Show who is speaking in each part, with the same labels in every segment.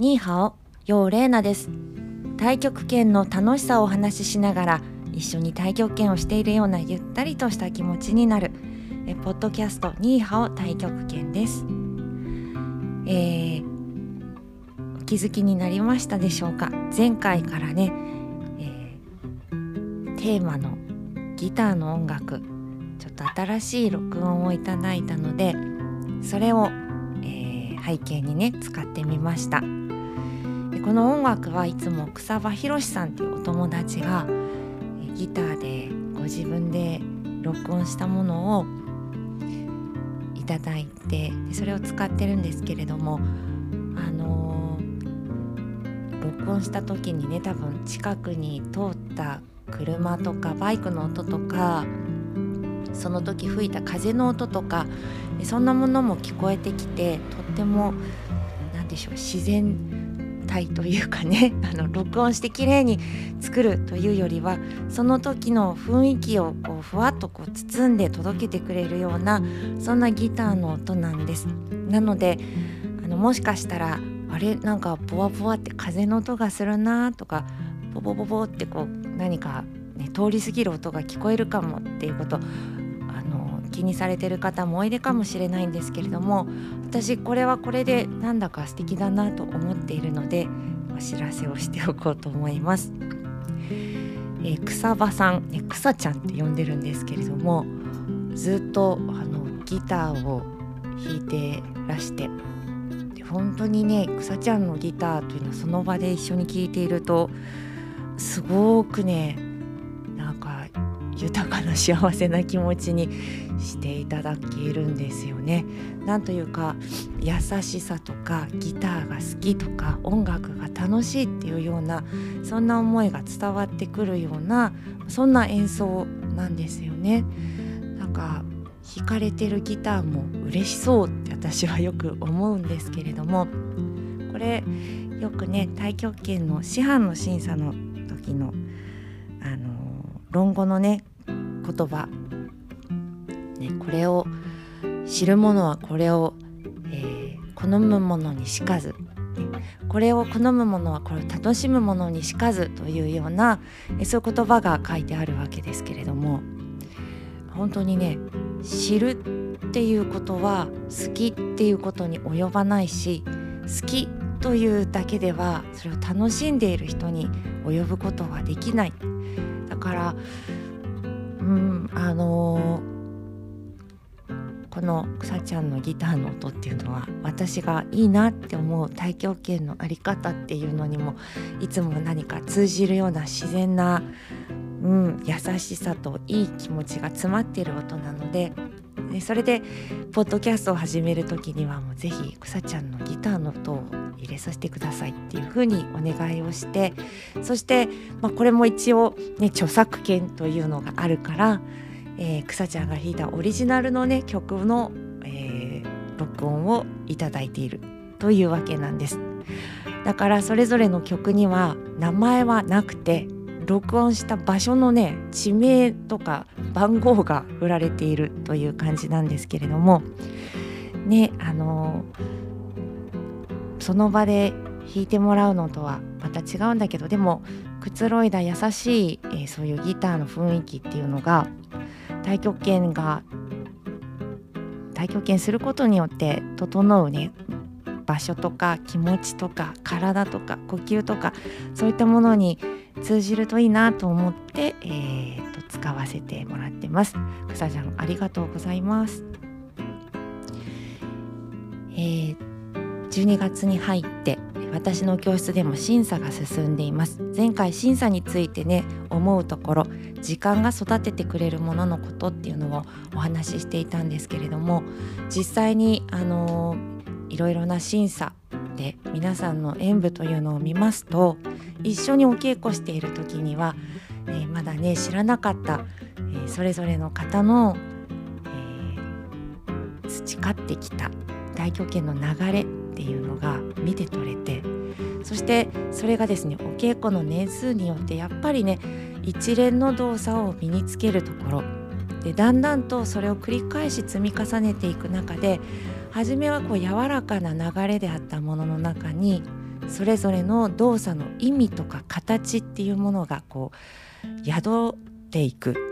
Speaker 1: ニーハオ、ヨーレです。太極拳の楽しさをお話ししながら一緒に太極拳をしているようなゆったりとした気持ちになるえポッドキャストニーハオ太極拳です。えー、お気づきになりましたでしょうか？前回からね、えー、テーマのギターの音楽ちょっと新しい録音をいただいたのでそれを、背景にね使ってみました。でこの音楽はいつも草場宏さんっていうお友達がギターでご自分で録音したものをいただいてでそれを使ってるんですけれどもあのー録音した時にね多分近くに通った車とかバイクの音とかその時吹いた風の音とかそんなものも聞こえてきてとっても何でしょう自然体というかね あの録音して綺麗に作るというよりはその時の雰囲気をこうふわっとこう包んで届けてくれるようなそんなギターの音なんです。なのであのもしかしたらあれなんかボワボワって風の音がするなとかボボボボってこう何か、ね、通り過ぎる音が聞こえるかもっていうこと気にされてる方もおいでかもしれないんですけれども私これはこれでなんだか素敵だなと思っているのでお知らせをしておこうと思います。えー草場さん、え草ちゃんって呼んでるんですけれどもずっとあのギターを弾いてらしてで本当にね草ちゃんのギターというのはその場で一緒に聴いているとすごくね豊かな幸せな気持ちにしていただけるんですよね。なんというか優しさとかギターが好きとか音楽が楽しいっていうようなそんな思いが伝わってくるようなそんな演奏なんですよね。なんか弾かれてるギターも嬉しそうって私はよく思うんですけれどもこれよくね太極拳の師範の審査の時のあの論語のね言葉、ね、これを知る者はこれを、えー好む者にしかず、これを好む者はこれを楽しむ者にしかずというようなそういう言葉が書いてあるわけですけれども。本当にね知るっていうことは好きっていうことに及ばないし好きというだけではそれを楽しんでいる人に及ぶことはできない。からうんあのーこの草ちゃんのギターの音っていうのは私がいいなって思う太極拳の在り方っていうのにもいつも何か通じるような自然な、うん、優しさといい気持ちが詰まっている音なのででそれでポッドキャストを始める時にはもうぜひ草ちゃんのギターの音を入れさせてくださいっていうふうにお願いをしてそして、まあ、これも一応、ね、著作権というのがあるから、えー、草ちゃんが弾いたオリジナルのね曲の、えー録音をいただいているというわけなんです。だからそれぞれの曲には名前はなくて録音した場所のね地名とか番号が振られているという感じなんですけれどもねあのその場で弾いてもらうのとはまた違うんだけどでもくつろいだ優しい、えーそういうギターの雰囲気っていうのが太極拳が太極拳することによって整うね場所とか気持ちとか体とか呼吸とかそういったものに通じるといいなと思って、えーと使わせてもらってます。草ちゃんありがとうございます。えー12月に入って私の教室でも審査が進んでいます。前回審査についてね思うところ時間が育ててくれるもののことっていうのをお話ししていたんですけれども実際にあのいろいろな審査で皆さんの演舞というのを見ますと一緒にお稽古している時には、えーまだね知らなかった、えーそれぞれの方の、えー培ってきた太極拳の流れっていうのが見て取れてそしてそれがですねお稽古の年数によってやっぱりね一連の動作を身につけるところでだんだんとそれを繰り返し積み重ねていく中で初めはこう柔らかな流れであったものの中にそれぞれの動作の意味とか形っていうものがこう宿っていく、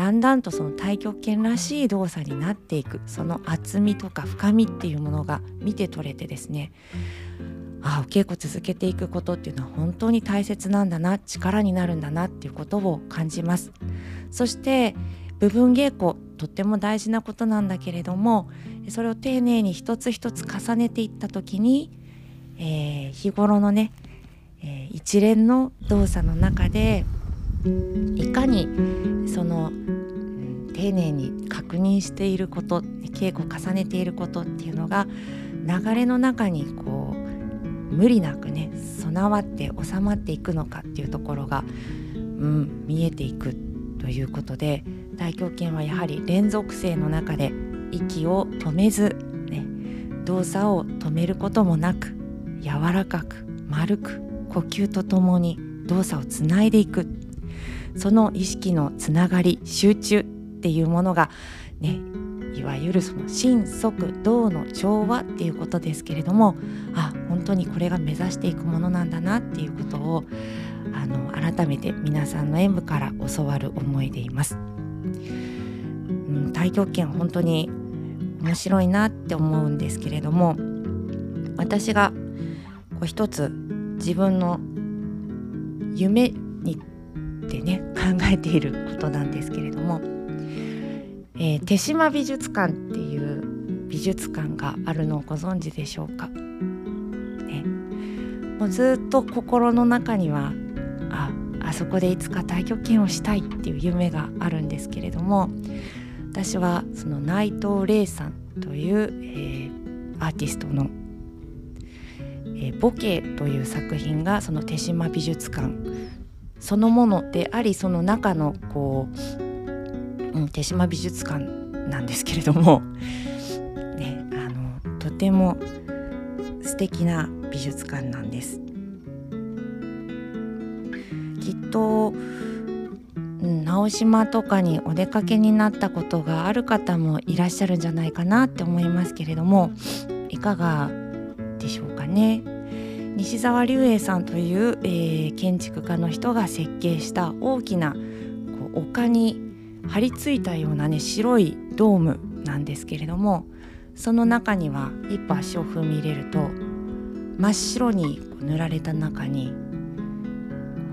Speaker 1: だんだんとその太極拳らしい動作になっていく。その厚みとか深みっていうものが見て取れてですね。ああお稽古続けていくことっていうのは本当に大切なんだな力になるんだなっていうことを感じます。そして部分稽古とっても大事なことなんだけれどもそれを丁寧に一つ一つ重ねていった時に、えー、日頃のね、えー、一連の動作の中でいかにその、丁寧に確認していること稽古を重ねていることっていうのが流れの中にこう無理なくね備わって収まっていくのかっていうところが、うん、見えていくということで太極拳はやはり連続性の中で息を止めず、ね、動作を止めることもなく柔らかく丸く呼吸とともに動作をつないでいくその意識のつながり集中っていうものがねいわゆるその心即動の調和っていうことですけれどもあ本当にこれが目指していくものなんだなっていうことをあの改めて皆さんの演舞から教わる思いでいます。うん、太極拳本当に面白いなって思うんですけれども私がこう一つ自分の夢にってね考えていることなんですけれども。えー、手島美術館っていう美術館があるのをご存知でしょうか、ね、もうずっと心の中にはああそこでいつか太極拳をしたいっていう夢があるんですけれども私はその内藤玲さんという、えー、アーティストの「えー、ボケ」という作品がその手島美術館そのものでありその中のこううん、手島美術館なんですけれども、ね、あのとても素敵な美術館なんです。きっと、うん、直島とかにお出かけになったことがある方もいらっしゃるんじゃないかなって思いますけれどもいかがでしょうかね。西沢隆英さんという、えー、建築家の人が設計した大きなこう丘に張り付いたようなね白いドームなんですけれどもその中には一歩足を踏み入れると真っ白に塗られた中に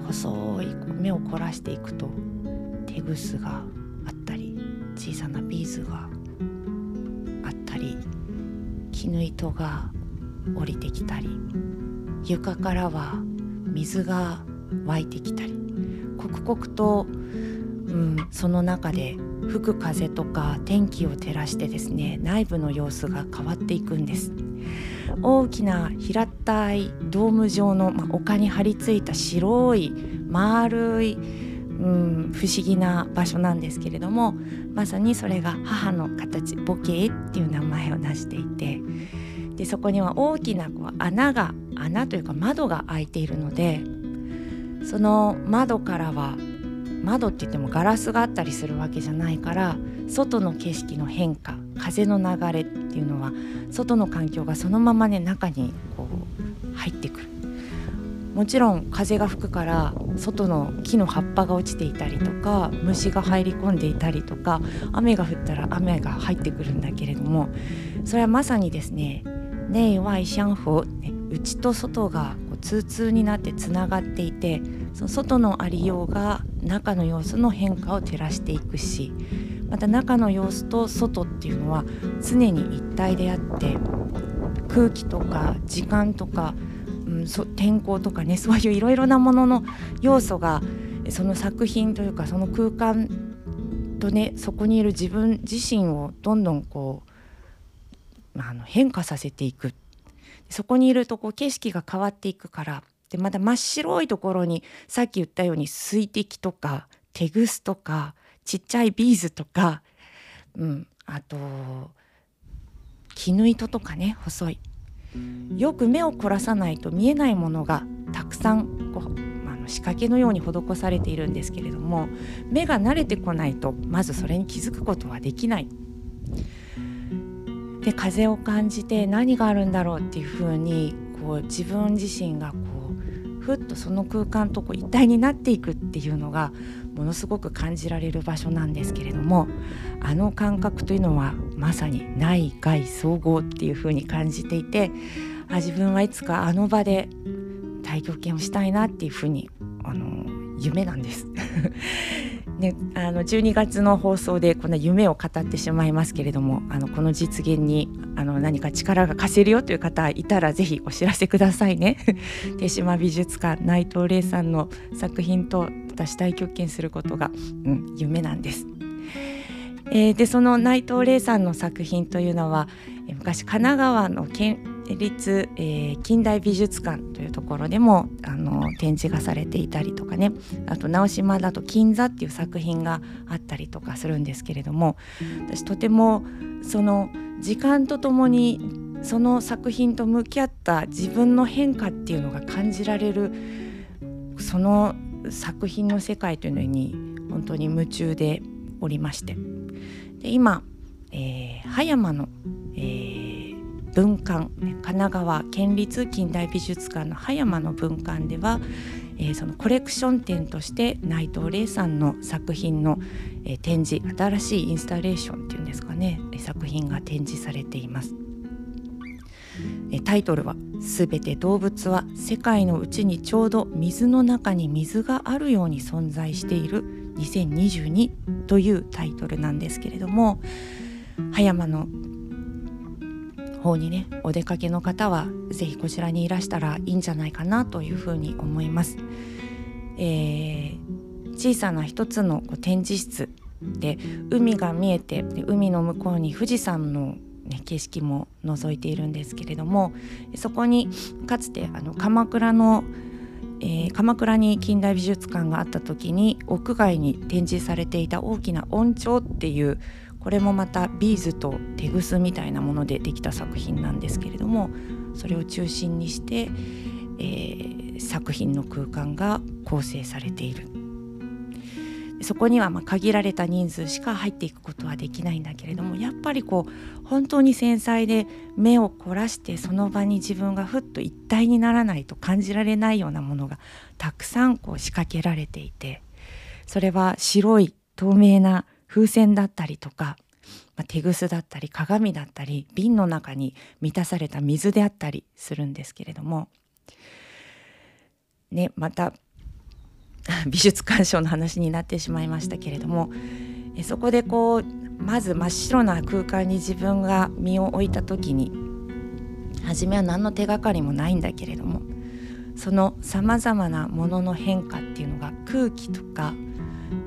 Speaker 1: 細い目を凝らしていくと手ぐすがあったり小さなビーズがあったり絹糸が降りてきたり床からは水が湧いてきたり刻々とうん、その中で吹く風とか天気を照らしてですね内部の様子が変わっていくんです。大きな平たいドーム状の、まあ、丘に張り付いた白い丸い、うん、不思議な場所なんですけれどもまさにそれが母の形ボケっていう名前を成していてでそこには大きなこう穴が穴というか窓が開いているのでその窓からは窓って言ってもガラスがあったりするわけじゃないから外の景色の変化風の流れっていうのは外の環境がそのままね中にこう入ってくる。もちろん風が吹くから外の木の葉っぱが落ちていたりとか虫が入り込んでいたりとか雨が降ったら雨が入ってくるんだけれどもそれはまさにですね内外相符、ね、内と外がこう通通になってつながっていてその外のありようが中の様子の変化を照らしていくしまた中の様子と外っていうのは常に一体であって空気とか時間とか、うん、そ天候とかね そういういろいろなものの要素がその作品というかその空間とねそこにいる自分自身をどんどんこうあの変化させていく。そこにいるとこう景色が変わっていくから。でまた真っ白いところにさっき言ったように水滴とかテグスとかちっちゃいビーズとか、うん、あと絹糸とかね細い。よく目を凝らさないと見えないものがたくさんこうあの仕掛けのように施されているんですけれども目が慣れてこないとまずそれに気づくことはできない。で風を感じて何があるんだろうっていうふうにこう自分自身がこうふっとその空間とこう一体になっていくっていうのがものすごく感じられる場所なんですけれどもあの感覚というのはまさに内外総合っていうふうに感じていてあ自分はいつかあの場で太極拳をしたいなっていうふうにあの夢なんですね、あの12月の放送でこんな夢を語ってしまいますけれどもあのこの実現にあの何か力が貸せるよという方いたらぜひお知らせくださいね。手島美術館内藤玲さんの作品と私太極拳することが、うん、夢なんです。えー、でその内藤玲さんの作品というのは昔神奈川の県立、えー、近代美術館というところでもあの展示がされていたりとかね。あと直島だと「金座」っていう作品があったりとかするんですけれども私とてもその時間とともにその作品と向き合った自分の変化っていうのが感じられるその作品の世界というのに本当に夢中でおりまして。で今、えー、葉山の、えー文館神奈川県立近代美術館の葉山の文館では、えー、そのコレクション展として内藤玲さんの作品の、えー、展示新しいインスタレーションっていうんですかね作品が展示されています。タイトルは「すべて動物は世界のうちにちょうど水の中に水があるように存在している2022」というタイトルなんですけれども葉山の方にねお出かけの方は是非こちらにいらしたらいいんじゃないかなというふうに思います。えー、小さな一つの展示室で海が見えて海の向こうに富士山の、ね、景色も覗いているんですけれどもそこにかつてあの鎌倉のえー、鎌倉に近代美術館があった時に屋外に展示されていた大きな音鳥っていうこれもまたビーズとテグスみたいなものでできた作品なんですけれどもそれを中心にして、えー、作品の空間が構成されている。そこにはま限られた人数しか入っていくことはできないんだけれどもやっぱりこう本当に繊細で目を凝らしてその場に自分がふっと一体にならないと感じられないようなものがたくさんこう仕掛けられていてそれは白い透明な風船だったりとか、まあ、手ぐすだったり鏡だったり瓶の中に満たされた水であったりするんですけれどもねまた 美術鑑賞の話になってしまいましたけれどもえそこでこうまず真っ白な空間に自分が身を置いた時に初めは何の手がかりもないんだけれどもそのさまざまなものの変化っていうのが空気とか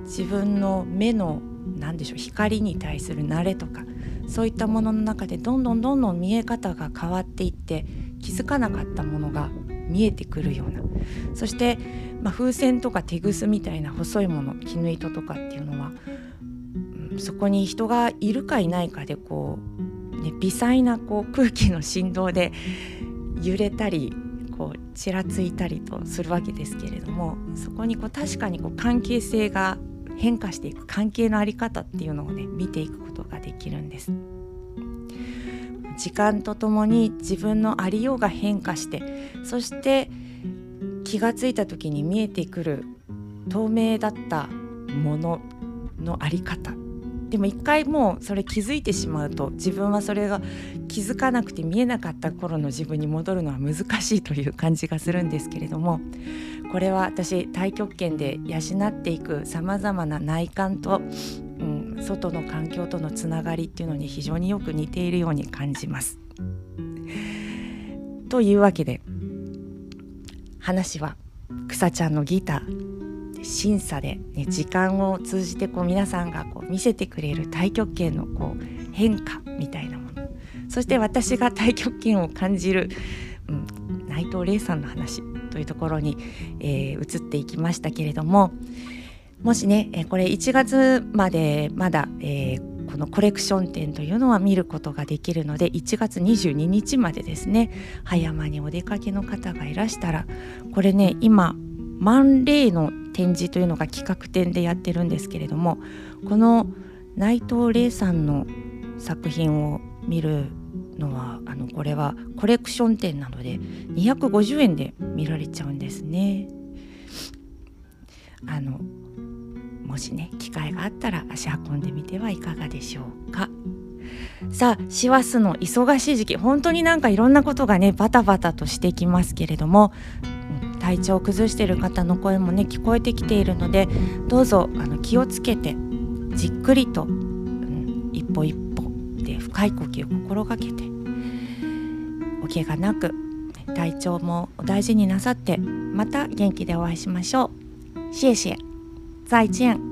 Speaker 1: 自分の目の何でしょう光に対する慣れとかそういったものの中でどんどんどんどん見え方が変わっていって気づかなかったものが見えてくるような。そして、まあ、風船とか手ぐすみたいな細いもの絹糸とかっていうのは、うん、そこに人がいるかいないかでこう、ね、微細なこう空気の振動で揺れたりこうちらついたりとするわけですけれどもそこにこう確かにこう関係性が変化していく関係の在り方っていうのをね見ていくことができるんです。時間とともに自分のありようが変化してそして気がついた時に見えてくる透明だったものの在り方でも一回もうそれ気づいてしまうと自分はそれが気づかなくて見えなかった頃の自分に戻るのは難しいという感じがするんですけれどもこれは私太極拳で養っていくさまざまな内観と、うん、外の環境とのつながりっていうのに非常によく似ているように感じます。というわけで話は草ちゃんのギター審査で、ね、時間を通じてこう皆さんがこう見せてくれる太極拳のこう変化みたいなものそして私が太極拳を感じる、うん、内藤玲さんの話というところに、えー、移っていきましたけれどももしね、えこれ1月までまだ、えー、このコレクション展というのは見ることができるので1月22日までですね葉山にお出かけの方がいらしたらこれね今万例の展示というのが企画展でやってるんですけれどもこの内藤玲さんの作品を見るのはあのこれはコレクション店なので250円で見られちゃうんですね。あのもしね機会があったら足運んでみてはいかがでしょうか。さあ師走の忙しい時期本当になんかいろんなことがねバタバタとしてきますけれども体調を崩している方の声もね聞こえてきているのでどうぞあの気をつけてじっくりと、うん、一歩一歩で深い呼吸を心がけて怪我なく体調もお大事になさってまた元気でお会いしましょう。谢谢，再见。